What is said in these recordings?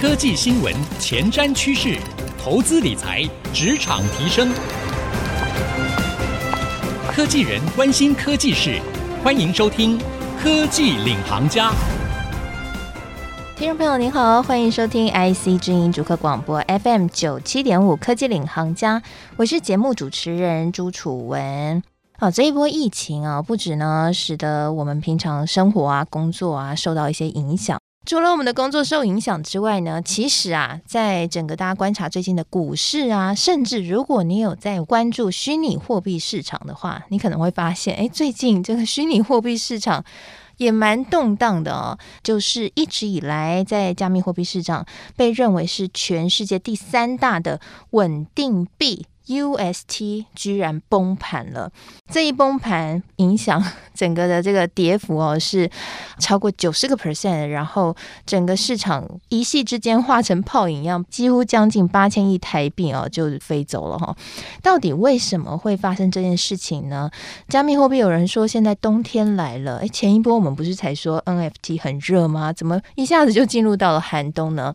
科技新闻、前瞻趋势、投资理财、职场提升，科技人关心科技事，欢迎收听《科技领航家》。听众朋友您好，欢迎收听 IC 之音主客广播 FM 九七点五《科技领航家》，我是节目主持人朱楚文。啊，这一波疫情啊，不止呢，使得我们平常生活啊、工作啊受到一些影响。除了我们的工作受影响之外呢，其实啊，在整个大家观察最近的股市啊，甚至如果你有在关注虚拟货币市场的话，你可能会发现，哎，最近这个虚拟货币市场也蛮动荡的哦。就是一直以来在加密货币市场被认为是全世界第三大的稳定币。UST 居然崩盘了，这一崩盘影响整个的这个跌幅哦，是超过九十个 percent，然后整个市场一夕之间化成泡影一样，几乎将近八千亿台币哦就飞走了哈。到底为什么会发生这件事情呢？加密货币有人说现在冬天来了，诶，前一波我们不是才说 NFT 很热吗？怎么一下子就进入到了寒冬呢？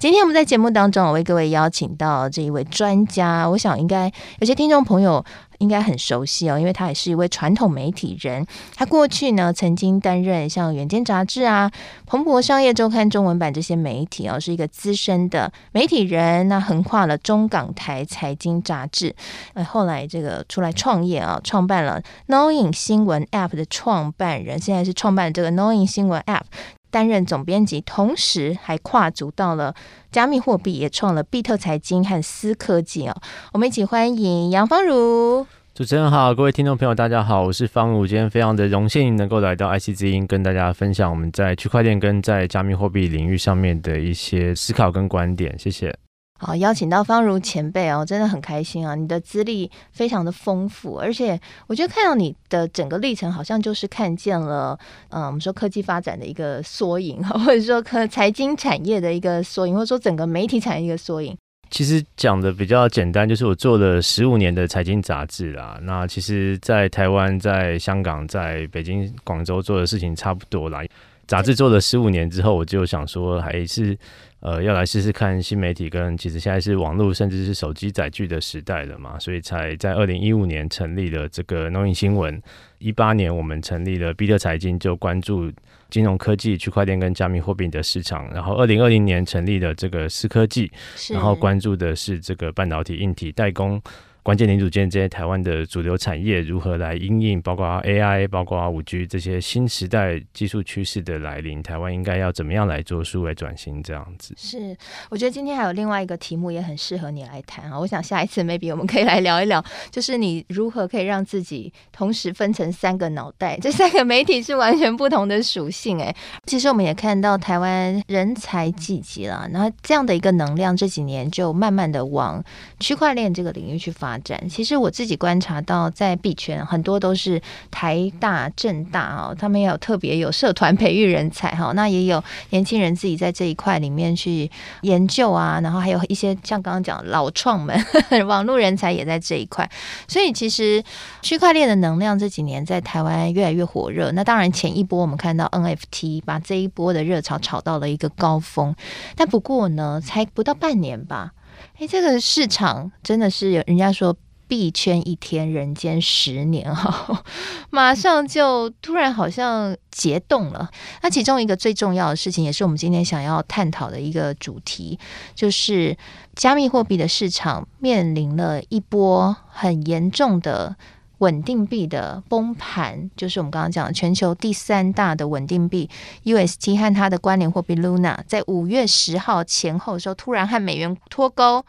今天我们在节目当中，我为各位邀请到这一位专家，我想应该。应该有些听众朋友应该很熟悉哦，因为他也是一位传统媒体人。他过去呢曾经担任像《远见》杂志啊、《彭博商业周刊》中文版这些媒体哦，是一个资深的媒体人。那横跨了中港台财经杂志，呃，后来这个出来创业啊，创办了 Knowing 新闻 App 的创办人，现在是创办这个 Knowing 新闻 App。担任总编辑，同时还跨足到了加密货币，也创了比特财经和思科技哦。我们一起欢迎杨芳如。主持人好，各位听众朋友，大家好，我是方如。今天非常的荣幸能够来到 IC 之音，跟大家分享我们在区块链跟在加密货币领域上面的一些思考跟观点。谢谢。好，邀请到方如前辈哦，真的很开心啊！你的资历非常的丰富，而且我觉得看到你的整个历程，好像就是看见了，嗯，我们说科技发展的一个缩影，或者说可财经产业的一个缩影，或者说整个媒体产业一个缩影。其实讲的比较简单，就是我做了十五年的财经杂志啦。那其实，在台湾、在香港、在北京、广州做的事情差不多啦。杂志做了十五年之后，我就想说，还是。呃，要来试试看新媒体跟其实现在是网络甚至是手机载具的时代了嘛，所以才在二零一五年成立了这个 Knowin 新闻。一八年我们成立了比特财经，就关注金融科技、区块链跟加密货币的市场。然后二零二零年成立的这个思科技，然后关注的是这个半导体、硬体代工。关键零组件这些台湾的主流产业如何来应应，包括 AI、包括五 G 这些新时代技术趋势的来临，台湾应该要怎么样来做数位转型？这样子是，我觉得今天还有另外一个题目也很适合你来谈啊。我想下一次 maybe 我们可以来聊一聊，就是你如何可以让自己同时分成三个脑袋，这三个媒体是完全不同的属性。哎，其实我们也看到台湾人才济济了，然后这样的一个能量这几年就慢慢的往区块链这个领域去发展。其实我自己观察到，在币圈很多都是台大、政大哦，他们也有特别有社团培育人才哈。那也有年轻人自己在这一块里面去研究啊，然后还有一些像刚刚讲老创们，网络人才也在这一块。所以其实区块链的能量这几年在台湾越来越火热。那当然前一波我们看到 NFT 把这一波的热潮炒到了一个高峰，但不过呢，才不到半年吧。哎，这个市场真的是有人家说币圈一天，人间十年哈，马上就突然好像结冻了。那其中一个最重要的事情，也是我们今天想要探讨的一个主题，就是加密货币的市场面临了一波很严重的。稳定币的崩盘，就是我们刚刚讲的全球第三大的稳定币 UST 和它的关联货币 Luna，在五月十号前后的时候，突然和美元脱钩，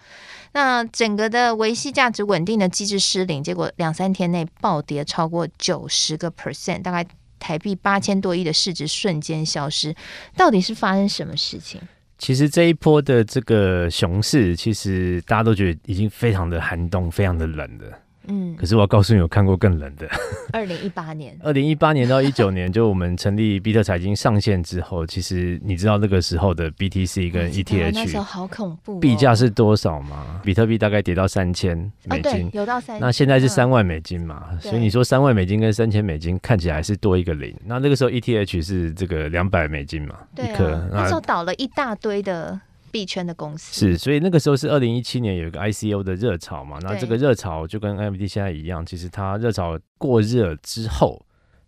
那整个的维系价值稳定的机制失灵，结果两三天内暴跌超过九十个 percent，大概台币八千多亿的市值瞬间消失。到底是发生什么事情？其实这一波的这个熊市，其实大家都觉得已经非常的寒冬，非常的冷了。嗯，可是我要告诉你，有看过更冷的。二零一八年，二零一八年到一九年，就我们成立比特财经上线之后，其实你知道那个时候的 BTC 跟 ETH 那时候好恐怖，币价是多少吗？比特币大概跌到三千美金，有到三。那现在是三万美金嘛？所以你说三万美金跟三千美金看起来是多一个零。那那个时候 ETH 是这个两百美金嘛？一颗。那时候倒了一大堆的。币圈的公司。是，所以那个时候是二零一七年有一个 ICO 的热潮嘛，那这个热潮就跟 NFT 现在一样，其实它热潮过热之后，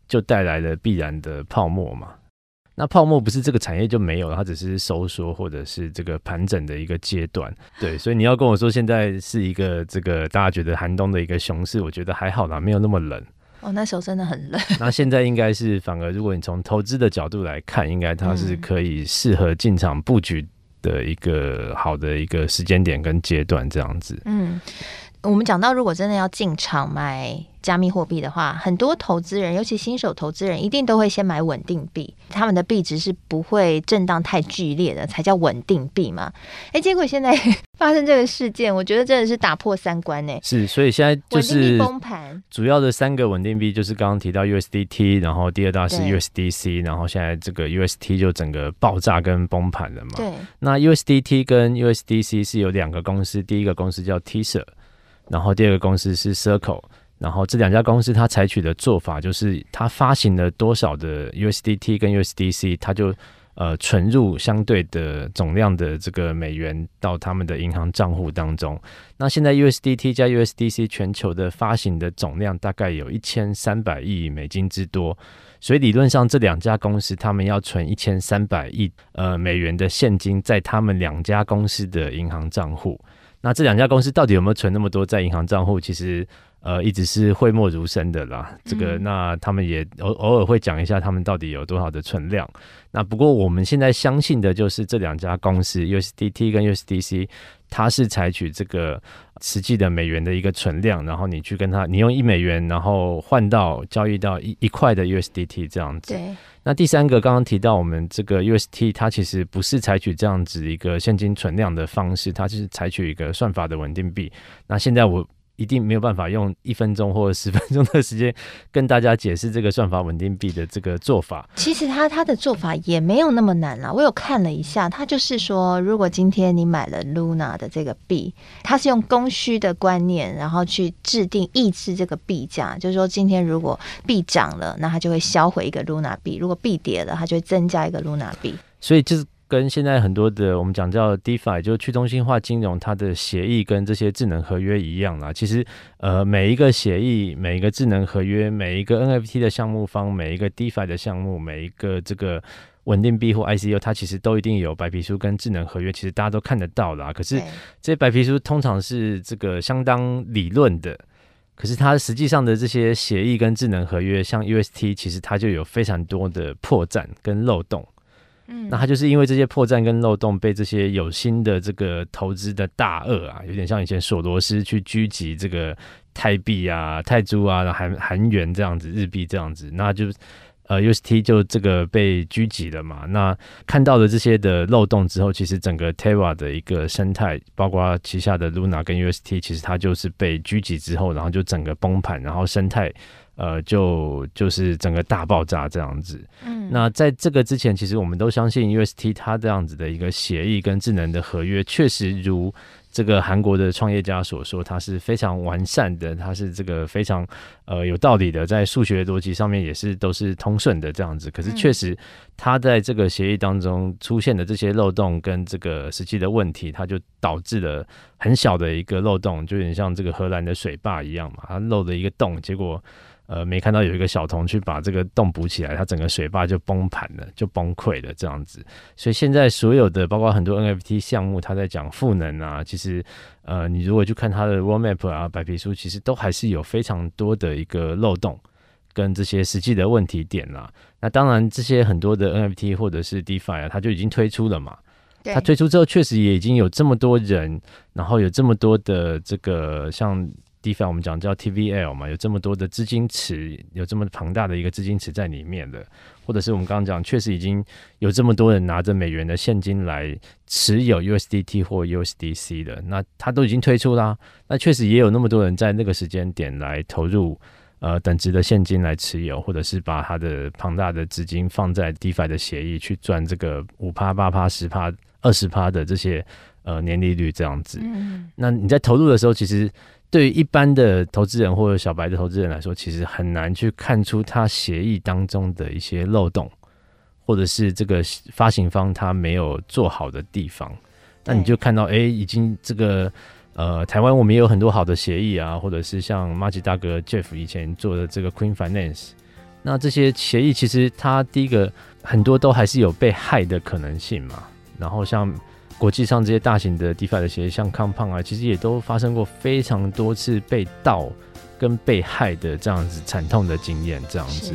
就带来了必然的泡沫嘛。那泡沫不是这个产业就没有了，它只是收缩或者是这个盘整的一个阶段。对，所以你要跟我说现在是一个这个大家觉得寒冬的一个熊市，我觉得还好啦，没有那么冷。哦，那时候真的很冷。那现在应该是反而，如果你从投资的角度来看，应该它是可以适合进场布局的一个好的一个时间点跟阶段这样子。嗯。我们讲到，如果真的要进场买加密货币的话，很多投资人，尤其新手投资人，一定都会先买稳定币，他们的币值是不会震荡太剧烈的，才叫稳定币嘛。哎，结果现在 发生这个事件，我觉得真的是打破三观呢。是，所以现在就是崩盘，主要的三个稳定币就是刚刚提到 USDT，然后第二大是 USDC，然后现在这个 UST 就整个爆炸跟崩盘了嘛。对，那 USDT 跟 USDC 是有两个公司，第一个公司叫 Tether。然后第二个公司是 Circle，然后这两家公司它采取的做法就是，它发行了多少的 USDT 跟 USDC，它就呃存入相对的总量的这个美元到他们的银行账户当中。那现在 USDT 加 USDC 全球的发行的总量大概有一千三百亿美金之多，所以理论上这两家公司他们要存一千三百亿呃美元的现金在他们两家公司的银行账户。那这两家公司到底有没有存那么多在银行账户？其实呃一直是讳莫如深的啦。这个那他们也偶偶尔会讲一下他们到底有多少的存量。那不过我们现在相信的就是这两家公司 USDT 跟 USDC，它是采取这个实际的美元的一个存量，然后你去跟他，你用一美元，然后换到交易到一一块的 USDT 这样子。对。那第三个，刚刚提到我们这个 UST，它其实不是采取这样子一个现金存量的方式，它是采取一个算法的稳定币。那现在我。一定没有办法用一分钟或者十分钟的时间跟大家解释这个算法稳定币的这个做法。其实他他的做法也没有那么难啦。我有看了一下，他就是说，如果今天你买了 Luna 的这个币，它是用供需的观念，然后去制定抑制这个币价。就是说，今天如果币涨了，那它就会销毁一个 Luna 币；如果币跌了，它就会增加一个 Luna 币。所以就是。跟现在很多的我们讲叫 DeFi，就是去中心化金融，它的协议跟这些智能合约一样啦。其实，呃，每一个协议、每一个智能合约、每一个 NFT 的项目方、每一个 DeFi 的项目、每一个这个稳定币或 ICO，它其实都一定有白皮书跟智能合约。其实大家都看得到啦。可是这些白皮书通常是这个相当理论的，可是它实际上的这些协议跟智能合约，像 UST，其实它就有非常多的破绽跟漏洞。嗯，那他就是因为这些破绽跟漏洞，被这些有心的这个投资的大鳄啊，有点像以前索罗斯去狙击这个泰币啊、泰铢啊、韩韩元这样子、日币这样子，那就呃 UST 就这个被狙击了嘛。那看到了这些的漏洞之后，其实整个 Terra 的一个生态，包括旗下的 Luna 跟 UST，其实它就是被狙击之后，然后就整个崩盘，然后生态。呃，就就是整个大爆炸这样子。嗯，那在这个之前，其实我们都相信 UST 它这样子的一个协议跟智能的合约，确实如这个韩国的创业家所说，它是非常完善的，它是这个非常呃有道理的，在数学逻辑上面也是都是通顺的这样子。可是确实，它在这个协议当中出现的这些漏洞跟这个实际的问题，它就导致了很小的一个漏洞，就有点像这个荷兰的水坝一样嘛，它漏了一个洞，结果。呃，没看到有一个小童去把这个洞补起来，它整个水坝就崩盘了，就崩溃了这样子。所以现在所有的，包括很多 NFT 项目，它在讲赋能啊，其实呃，你如果去看它的 roadmap 啊、白皮书，其实都还是有非常多的一个漏洞跟这些实际的问题点啦。那当然，这些很多的 NFT 或者是 DeFi 啊，它就已经推出了嘛。它推出之后，确实也已经有这么多人，然后有这么多的这个像。DeFi 我们讲叫 TVL 嘛，有这么多的资金池，有这么庞大的一个资金池在里面的，或者是我们刚刚讲，确实已经有这么多人拿着美元的现金来持有 USDT 或 USDC 的，那它都已经推出啦。那确实也有那么多人在那个时间点来投入呃等值的现金来持有，或者是把他的庞大的资金放在 DeFi 的协议去赚这个五趴、八趴、十趴、二十趴的这些呃年利率这样子。嗯，那你在投入的时候，其实。对于一般的投资人或者小白的投资人来说，其实很难去看出他协议当中的一些漏洞，或者是这个发行方他没有做好的地方。那你就看到，哎、欸，已经这个呃，台湾我们也有很多好的协议啊，或者是像马吉大哥 Jeff 以前做的这个 Queen Finance，那这些协议其实它第一个很多都还是有被害的可能性嘛。然后像国际上这些大型的 DeFi 的协议，像 Compound 啊，其实也都发生过非常多次被盗跟被害的这样子惨痛的经验，这样子。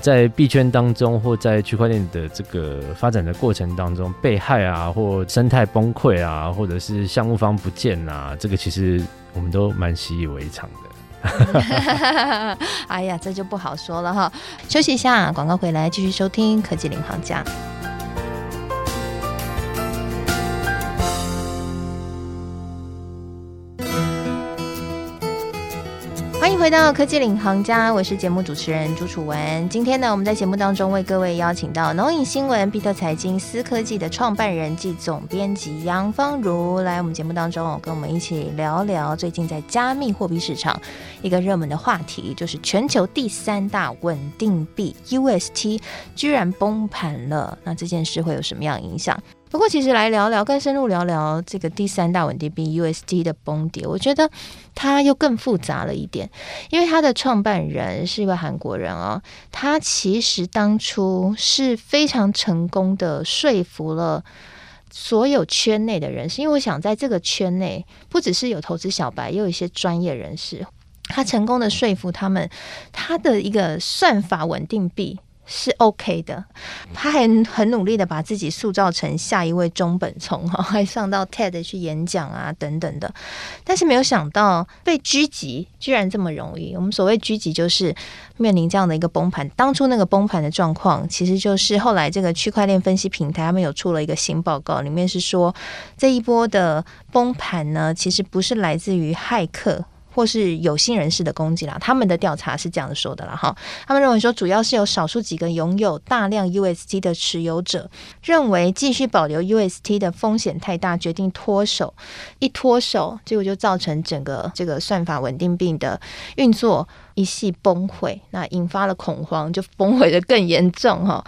在币圈当中，或在区块链的这个发展的过程当中，被害啊，或生态崩溃啊，或者是项目方不见啊，这个其实我们都蛮习以为常的。哎呀，这就不好说了哈。休息一下，广告回来继续收听科技领航家。回到科技领航家，我是节目主持人朱楚文。今天呢，我们在节目当中为各位邀请到农影新闻、比特财经、思科技的创办人暨总编辑杨芳如来我们节目当中，跟我们一起聊聊最近在加密货币市场一个热门的话题，就是全球第三大稳定币 UST 居然崩盘了。那这件事会有什么样影响？不过，其实来聊聊，更深入聊聊这个第三大稳定币 UST 的崩跌，我觉得它又更复杂了一点，因为它的创办人是一位韩国人哦，他其实当初是非常成功的说服了所有圈内的人士，因为我想在这个圈内，不只是有投资小白，也有一些专业人士，他成功的说服他们，他的一个算法稳定币。是 OK 的，他还很努力的把自己塑造成下一位中本聪哈，还上到 TED 去演讲啊等等的，但是没有想到被狙击居然这么容易。我们所谓狙击就是面临这样的一个崩盘。当初那个崩盘的状况，其实就是后来这个区块链分析平台他们有出了一个新报告，里面是说这一波的崩盘呢，其实不是来自于骇客。或是有心人士的攻击啦，他们的调查是这样说的啦哈，他们认为说主要是有少数几个拥有大量 UST 的持有者认为继续保留 UST 的风险太大，决定脱手，一脱手结果就造成整个这个算法稳定币的运作一系崩溃，那引发了恐慌，就崩毁得更严重哈。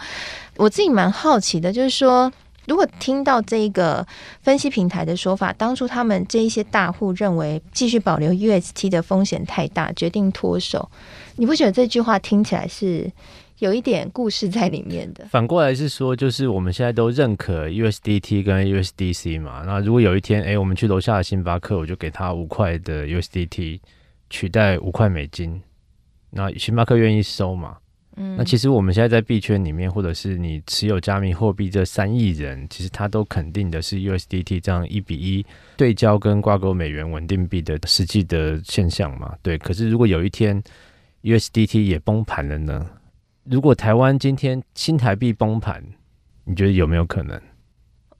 我自己蛮好奇的，就是说。如果听到这个分析平台的说法，当初他们这一些大户认为继续保留 UST 的风险太大，决定脱手，你不觉得这句话听起来是有一点故事在里面的？反过来是说，就是我们现在都认可 USDT 跟 USDC 嘛，那如果有一天，哎，我们去楼下的星巴克，我就给他五块的 USDT 取代五块美金，那星巴克愿意收吗？那其实我们现在在币圈里面，或者是你持有加密货币这三亿人，其实他都肯定的是 USDT 这样一比一对焦跟挂钩美元稳定币的实际的现象嘛。对，可是如果有一天 USDT 也崩盘了呢？如果台湾今天新台币崩盘，你觉得有没有可能？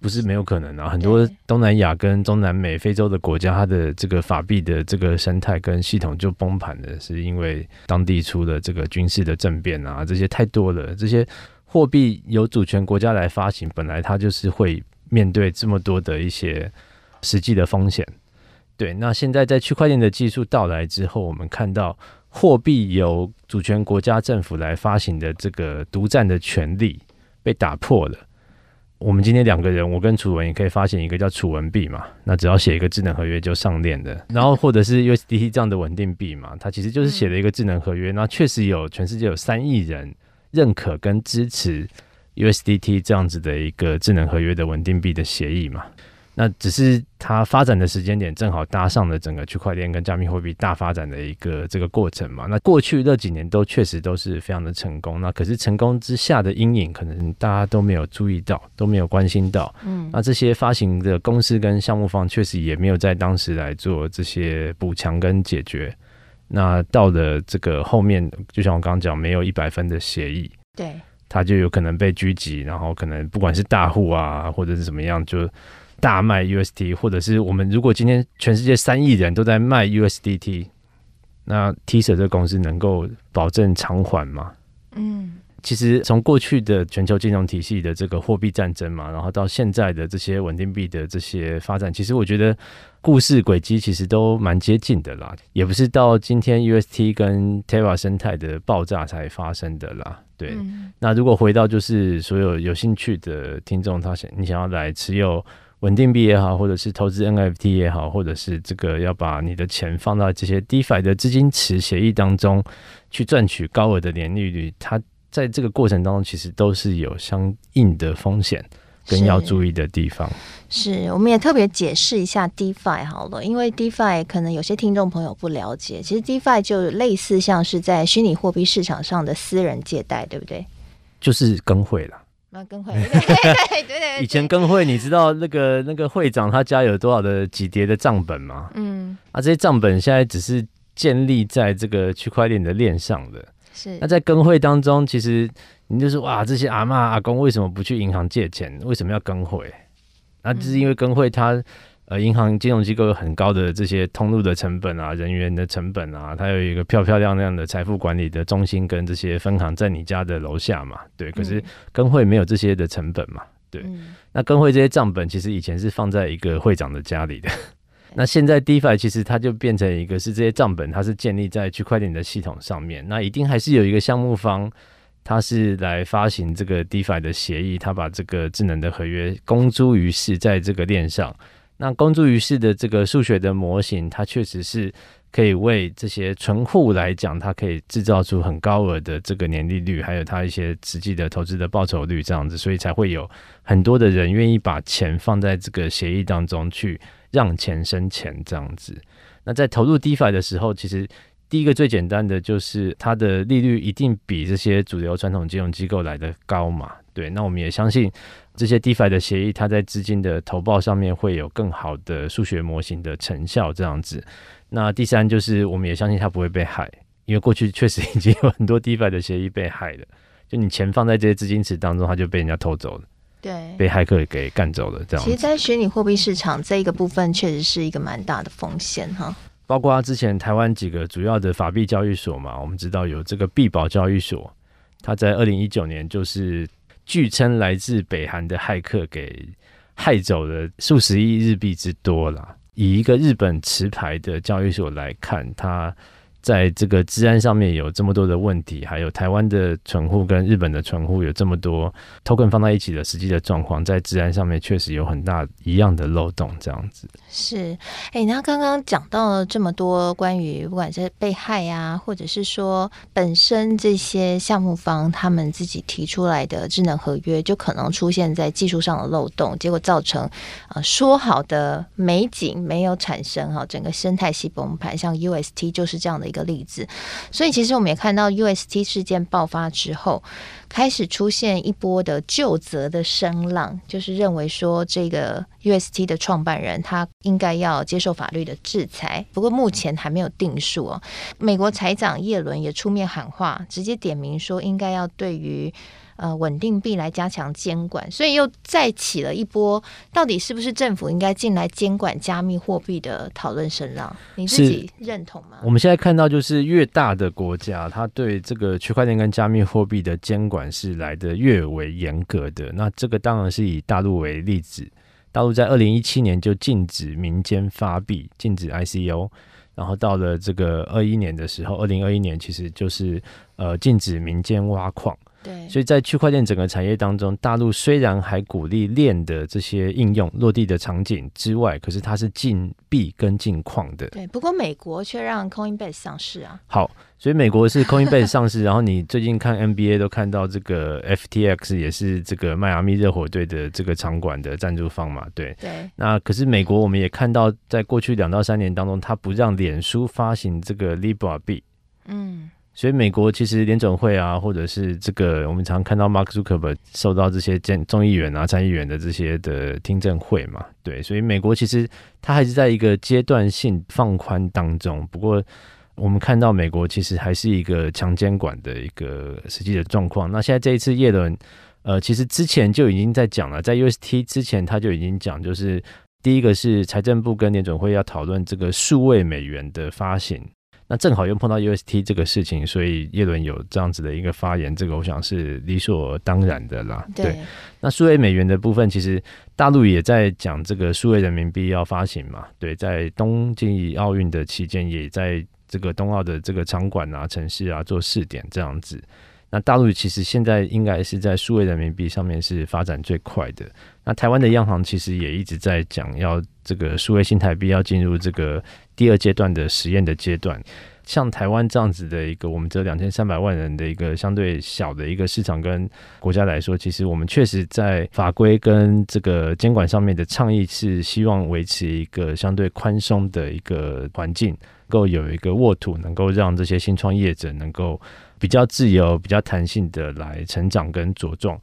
不是没有可能啊，很多东南亚跟中南美、非洲的国家，它的这个法币的这个生态跟系统就崩盘了，是因为当地出了这个军事的政变啊，这些太多了。这些货币由主权国家来发行，本来它就是会面对这么多的一些实际的风险。对，那现在在区块链的技术到来之后，我们看到货币由主权国家政府来发行的这个独占的权利被打破了。我们今天两个人，我跟楚文也可以发行一个叫楚文币嘛，那只要写一个智能合约就上链的。然后或者是 USDT 这样的稳定币嘛，它其实就是写了一个智能合约。那确实有全世界有三亿人认可跟支持 USDT 这样子的一个智能合约的稳定币的协议嘛。那只是它发展的时间点正好搭上了整个区块链跟加密货币大发展的一个这个过程嘛。那过去这几年都确实都是非常的成功。那可是成功之下的阴影，可能大家都没有注意到，都没有关心到。嗯，那这些发行的公司跟项目方确实也没有在当时来做这些补强跟解决。那到了这个后面，就像我刚刚讲，没有一百分的协议，对，他就有可能被狙击，然后可能不管是大户啊，或者是怎么样，就。大卖 UST，或者是我们如果今天全世界三亿人都在卖 USDT，那 Tether 这个公司能够保证偿还吗？嗯，其实从过去的全球金融体系的这个货币战争嘛，然后到现在的这些稳定币的这些发展，其实我觉得故事轨迹其实都蛮接近的啦，也不是到今天 UST 跟 Terra 生态的爆炸才发生的啦。对，嗯、那如果回到就是所有有兴趣的听众，他想你想要来持有。稳定币也好，或者是投资 NFT 也好，或者是这个要把你的钱放到这些 DeFi 的资金池协议当中去赚取高额的年利率，它在这个过程当中其实都是有相应的风险跟要注意的地方。是，我们也特别解释一下 DeFi 好了，因为 DeFi 可能有些听众朋友不了解，其实 DeFi 就类似像是在虚拟货币市场上的私人借贷，对不对？就是更会了。那更会，对对对，以前更会，你知道那个那个会长他家有多少的几叠的账本吗？嗯，啊，这些账本现在只是建立在这个区块链的链上的。是，那在更会当中，其实你就是哇，这些阿妈阿公为什么不去银行借钱？为什么要更会？那就是因为更会他。呃，银行金融机构有很高的这些通路的成本啊，人员的成本啊，它有一个漂漂亮亮的财富管理的中心跟这些分行在你家的楼下嘛，对。可是跟会没有这些的成本嘛，对。嗯、那跟会这些账本其实以前是放在一个会长的家里的，那现在 DeFi 其实它就变成一个是这些账本它是建立在区块链的系统上面，那一定还是有一个项目方，它是来发行这个 DeFi 的协议，它把这个智能的合约公诸于世，在这个链上。那公诸于世的这个数学的模型，它确实是可以为这些存户来讲，它可以制造出很高额的这个年利率，还有它一些实际的投资的报酬率这样子，所以才会有很多的人愿意把钱放在这个协议当中去让钱生钱这样子。那在投入 DeFi 的时候，其实第一个最简单的就是它的利率一定比这些主流传统金融机构来得高嘛。对，那我们也相信。这些 DeFi 的协议，它在资金的投报上面会有更好的数学模型的成效，这样子。那第三就是，我们也相信它不会被害，因为过去确实已经有很多 DeFi 的协议被害了。就你钱放在这些资金池当中，它就被人家偷走了，对，被骇客给干走了。这样，其实，在虚拟货币市场这一个部分，确实是一个蛮大的风险哈。包括之前台湾几个主要的法币交易所嘛，我们知道有这个币宝交易所，它在二零一九年就是。据称来自北韩的骇客给害走了数十亿日币之多啦。以一个日本持牌的交易所来看，它。在这个治安上面有这么多的问题，还有台湾的存户跟日本的存户有这么多 token 放在一起的实际的状况，在治安上面确实有很大一样的漏洞，这样子。是，哎，那刚刚讲到了这么多关于不管是被害啊，或者是说本身这些项目方他们自己提出来的智能合约，就可能出现在技术上的漏洞，结果造成、呃、说好的美景没有产生哈，整个生态系崩盘，像 UST 就是这样的。一个例子，所以其实我们也看到 UST 事件爆发之后，开始出现一波的就责的声浪，就是认为说这个 UST 的创办人他应该要接受法律的制裁。不过目前还没有定数哦。美国财长耶伦也出面喊话，直接点名说应该要对于。呃，稳定币来加强监管，所以又再起了一波，到底是不是政府应该进来监管加密货币的讨论声浪？你自己认同吗？我们现在看到，就是越大的国家，它对这个区块链跟加密货币的监管是来的越为严格的。那这个当然是以大陆为例子，大陆在二零一七年就禁止民间发币，禁止 ICO，然后到了这个二一年的时候，二零二一年其实就是呃禁止民间挖矿。对，所以在区块链整个产业当中，大陆虽然还鼓励链的这些应用落地的场景之外，可是它是禁币跟禁矿的。对，不过美国却让 Coinbase 上市啊。好，所以美国是 Coinbase 上市，然后你最近看 NBA 都看到这个 FTX 也是这个迈阿密热火队的这个场馆的赞助方嘛？对对。那可是美国我们也看到，在过去两到三年当中，它不让脸书发行这个 Libra 币。嗯。所以美国其实联准会啊，或者是这个我们常看到 Mark Zuckerberg 受到这些建众议员啊、参议员的这些的听证会嘛，对，所以美国其实它还是在一个阶段性放宽当中。不过我们看到美国其实还是一个强监管的一个实际的状况。那现在这一次叶伦，呃，其实之前就已经在讲了，在 UST 之前他就已经讲，就是第一个是财政部跟联准会要讨论这个数位美元的发行。那正好又碰到 UST 这个事情，所以叶伦有这样子的一个发言，这个我想是理所当然的啦。对，对，那数位美元的部分，其实大陆也在讲这个数位人民币要发行嘛。对，在冬季奥运的期间，也在这个冬奥的这个场馆啊、城市啊做试点这样子。那大陆其实现在应该是在数位人民币上面是发展最快的。那台湾的央行其实也一直在讲，要这个数位新台币要进入这个第二阶段的实验的阶段。像台湾这样子的一个，我们只有两千三百万人的一个相对小的一个市场跟国家来说，其实我们确实在法规跟这个监管上面的倡议是希望维持一个相对宽松的一个环境，能够有一个沃土，能够让这些新创业者能够比较自由、比较弹性的来成长跟茁壮。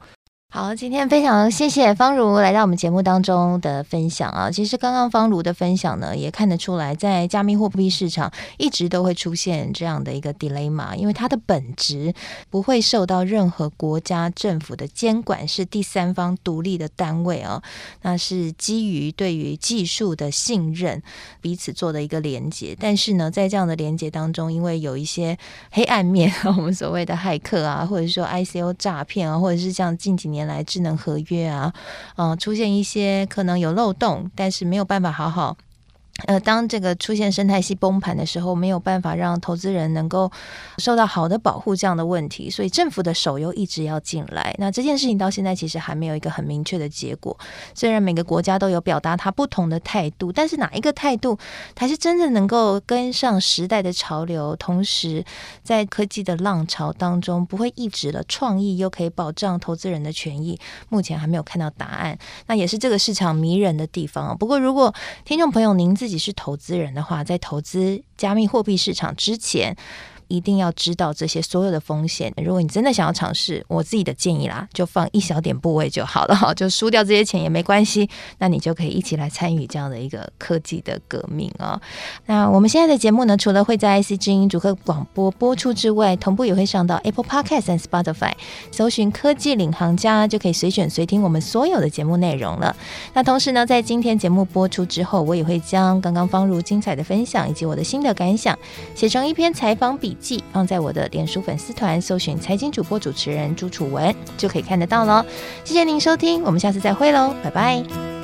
好，今天非常谢谢方如来到我们节目当中的分享啊。其实刚刚方如的分享呢，也看得出来，在加密货币市场一直都会出现这样的一个 dilemma，因为它的本质不会受到任何国家政府的监管，是第三方独立的单位啊。那是基于对于技术的信任，彼此做的一个连接。但是呢，在这样的连接当中，因为有一些黑暗面，我们所谓的骇客啊，或者说 ICO 诈骗啊，或者是像近几年。原来智能合约啊，嗯、出现一些可能有漏洞，但是没有办法好好。呃，当这个出现生态系崩盘的时候，没有办法让投资人能够受到好的保护，这样的问题，所以政府的手又一直要进来。那这件事情到现在其实还没有一个很明确的结果。虽然每个国家都有表达它不同的态度，但是哪一个态度才是真正能够跟上时代的潮流，同时在科技的浪潮当中不会抑制了创意，又可以保障投资人的权益，目前还没有看到答案。那也是这个市场迷人的地方。不过，如果听众朋友您自自己是投资人的话，在投资加密货币市场之前，一定要知道这些所有的风险。如果你真的想要尝试，我自己的建议啦，就放一小点部位就好了哈，就输掉这些钱也没关系。那你就可以一起来参与这样的一个科技的革命啊。那我们现在的节目呢，除了会在 IC 之音主客广播播出之外，同步也会上到 Apple Podcast 和 Spotify，搜寻科技领航家就可以随选随听我们所有的节目内容了。那同时呢，在今天节目播出之后，我也会将刚刚芳如精彩的分享以及我的心得感想写成一篇采访笔。记放在我的脸书粉丝团，搜寻财经主播主持人朱楚文就可以看得到喽。谢谢您收听，我们下次再会喽，拜拜。